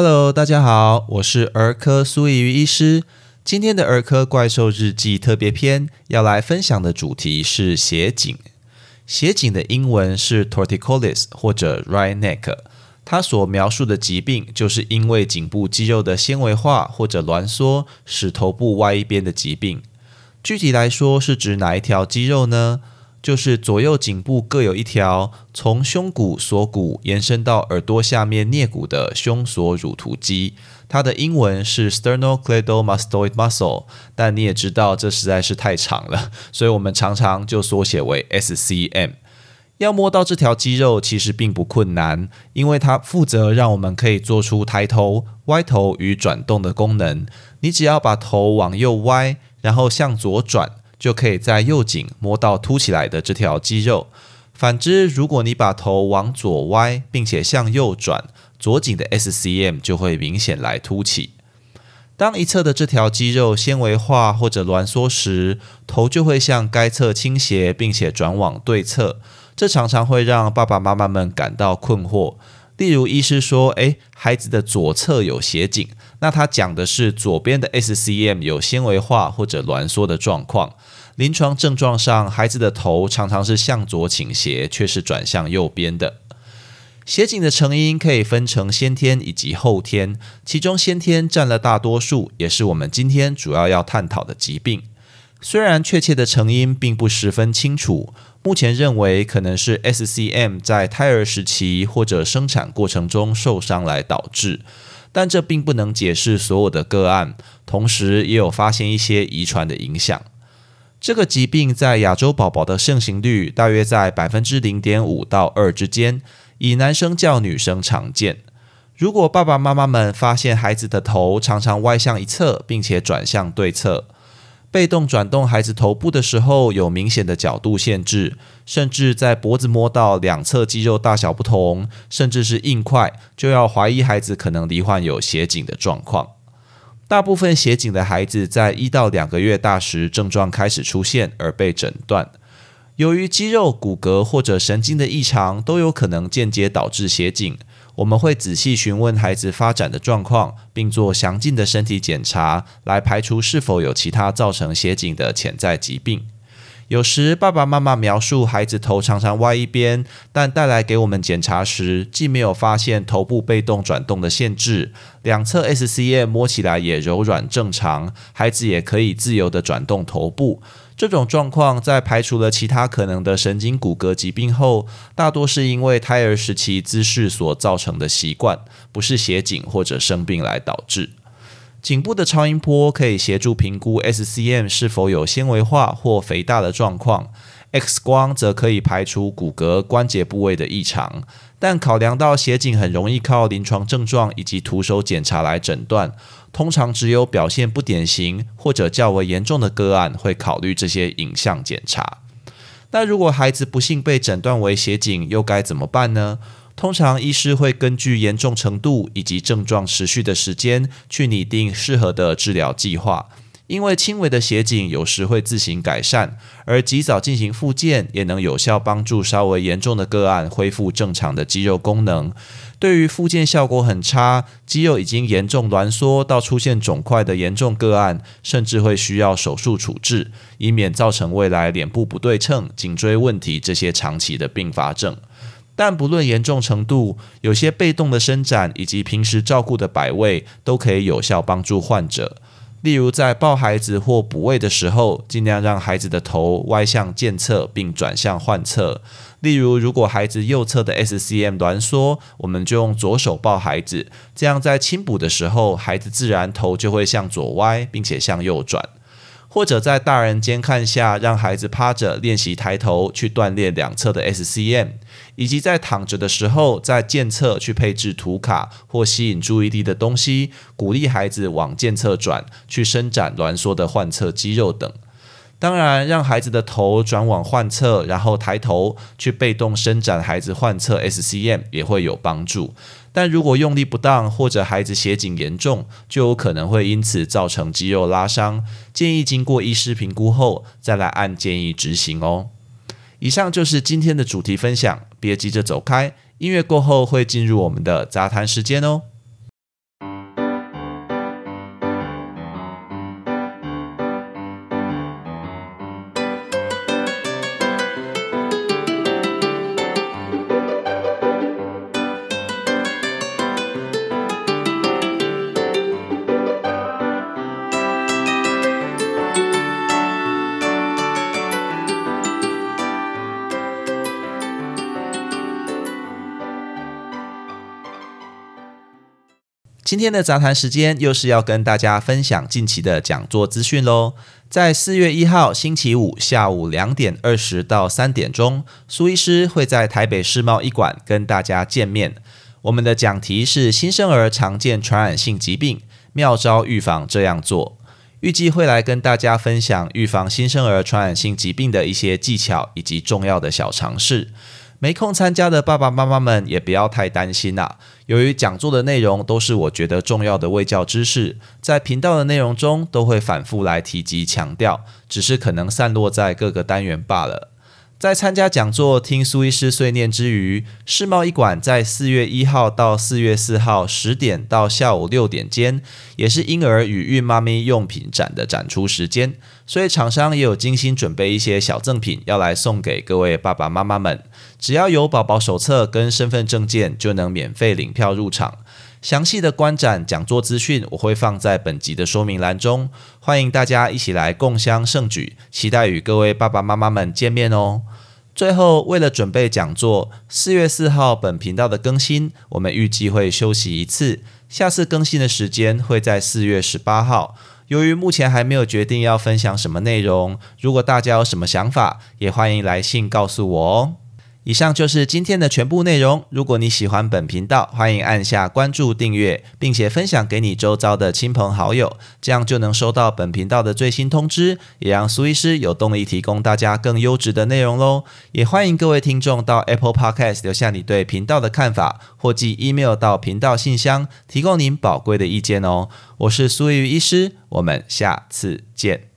Hello，大家好，我是儿科苏怡瑜医师。今天的儿科怪兽日记特别篇要来分享的主题是斜颈。斜颈的英文是 torticollis 或者 right neck，它所描述的疾病就是因为颈部肌肉的纤维化或者挛缩，使头部歪一边的疾病。具体来说，是指哪一条肌肉呢？就是左右颈部各有一条，从胸骨锁骨延伸到耳朵下面颞骨的胸锁乳突肌。它的英文是 sternocleidomastoid muscle，但你也知道这实在是太长了，所以我们常常就缩写为 SCM。要摸到这条肌肉其实并不困难，因为它负责让我们可以做出抬头、歪头与转动的功能。你只要把头往右歪，然后向左转。就可以在右颈摸到凸起来的这条肌肉。反之，如果你把头往左歪，并且向右转，左颈的 SCM 就会明显来凸起。当一侧的这条肌肉纤维化或者挛缩时，头就会向该侧倾斜，并且转往对侧。这常常会让爸爸妈妈们感到困惑。例如，医师说：“诶，孩子的左侧有斜颈。”那他讲的是左边的 SCM 有纤维化或者挛缩的状况。临床症状上，孩子的头常常是向左倾斜，却是转向右边的。斜颈的成因可以分成先天以及后天，其中先天占了大多数，也是我们今天主要要探讨的疾病。虽然确切的成因并不十分清楚。目前认为可能是 SCM 在胎儿时期或者生产过程中受伤来导致，但这并不能解释所有的个案。同时，也有发现一些遗传的影响。这个疾病在亚洲宝宝的盛行率大约在百分之零点五到二之间，以男生较女生常见。如果爸爸妈妈们发现孩子的头常常歪向一侧，并且转向对侧，被动转动孩子头部的时候，有明显的角度限制，甚至在脖子摸到两侧肌肉大小不同，甚至是硬块，就要怀疑孩子可能罹患有斜颈的状况。大部分斜颈的孩子在一到两个月大时，症状开始出现而被诊断。由于肌肉、骨骼或者神经的异常，都有可能间接导致斜颈。我们会仔细询问孩子发展的状况，并做详尽的身体检查，来排除是否有其他造成斜颈的潜在疾病。有时爸爸妈妈描述孩子头常常歪一边，但带来给我们检查时，既没有发现头部被动转动的限制，两侧 SCM 摸起来也柔软正常，孩子也可以自由地转动头部。这种状况在排除了其他可能的神经骨骼疾病后，大多是因为胎儿时期姿势所造成的习惯，不是斜颈或者生病来导致。颈部的超音波可以协助评估 SCM 是否有纤维化或肥大的状况，X 光则可以排除骨骼关节部位的异常。但考量到斜颈很容易靠临床症状以及徒手检查来诊断，通常只有表现不典型或者较为严重的个案会考虑这些影像检查。那如果孩子不幸被诊断为斜颈，又该怎么办呢？通常医师会根据严重程度以及症状持续的时间，去拟定适合的治疗计划。因为轻微的斜颈有时会自行改善，而及早进行复健也能有效帮助稍微严重的个案恢复正常的肌肉功能。对于复健效果很差、肌肉已经严重挛缩到出现肿块的严重个案，甚至会需要手术处置，以免造成未来脸部不对称、颈椎问题这些长期的并发症。但不论严重程度，有些被动的伸展以及平时照顾的摆位，都可以有效帮助患者。例如，在抱孩子或补位的时候，尽量让孩子的头歪向健侧，并转向患侧。例如，如果孩子右侧的 SCM 挛缩，我们就用左手抱孩子，这样在轻补的时候，孩子自然头就会向左歪，并且向右转。或者在大人监看下，让孩子趴着练习抬头，去锻炼两侧的 SCM，以及在躺着的时候，在健侧去配置图卡或吸引注意力的东西，鼓励孩子往健侧转，去伸展挛缩的患侧肌肉等。当然，让孩子的头转往患侧，然后抬头去被动伸展孩子患侧 SCM 也会有帮助。但如果用力不当，或者孩子斜颈严重，就有可能会因此造成肌肉拉伤。建议经过医师评估后，再来按建议执行哦。以上就是今天的主题分享，别急着走开，音乐过后会进入我们的杂谈时间哦。今天的杂谈时间又是要跟大家分享近期的讲座资讯喽。在四月一号星期五下午两点二十到三点钟，苏医师会在台北世贸医馆跟大家见面。我们的讲题是新生儿常见传染性疾病妙招预防这样做，预计会来跟大家分享预防新生儿传染性疾病的一些技巧以及重要的小常识。没空参加的爸爸妈妈们也不要太担心啦。由于讲座的内容都是我觉得重要的卫教知识，在频道的内容中都会反复来提及强调，只是可能散落在各个单元罢了。在参加讲座、听苏医师碎念之余，世贸医馆在四月一号到四月四号十点到下午六点间，也是婴儿与孕妈咪用品展的展出时间，所以厂商也有精心准备一些小赠品要来送给各位爸爸妈妈们。只要有宝宝手册跟身份证件，就能免费领票入场。详细的观展讲座资讯我会放在本集的说明栏中，欢迎大家一起来共襄盛举，期待与各位爸爸妈妈们见面哦。最后，为了准备讲座，四月四号本频道的更新，我们预计会休息一次，下次更新的时间会在四月十八号。由于目前还没有决定要分享什么内容，如果大家有什么想法，也欢迎来信告诉我哦。以上就是今天的全部内容。如果你喜欢本频道，欢迎按下关注、订阅，并且分享给你周遭的亲朋好友，这样就能收到本频道的最新通知，也让苏医师有动力提供大家更优质的内容喽。也欢迎各位听众到 Apple Podcast 留下你对频道的看法，或寄 email 到频道信箱，提供您宝贵的意见哦。我是苏玉医师，我们下次见。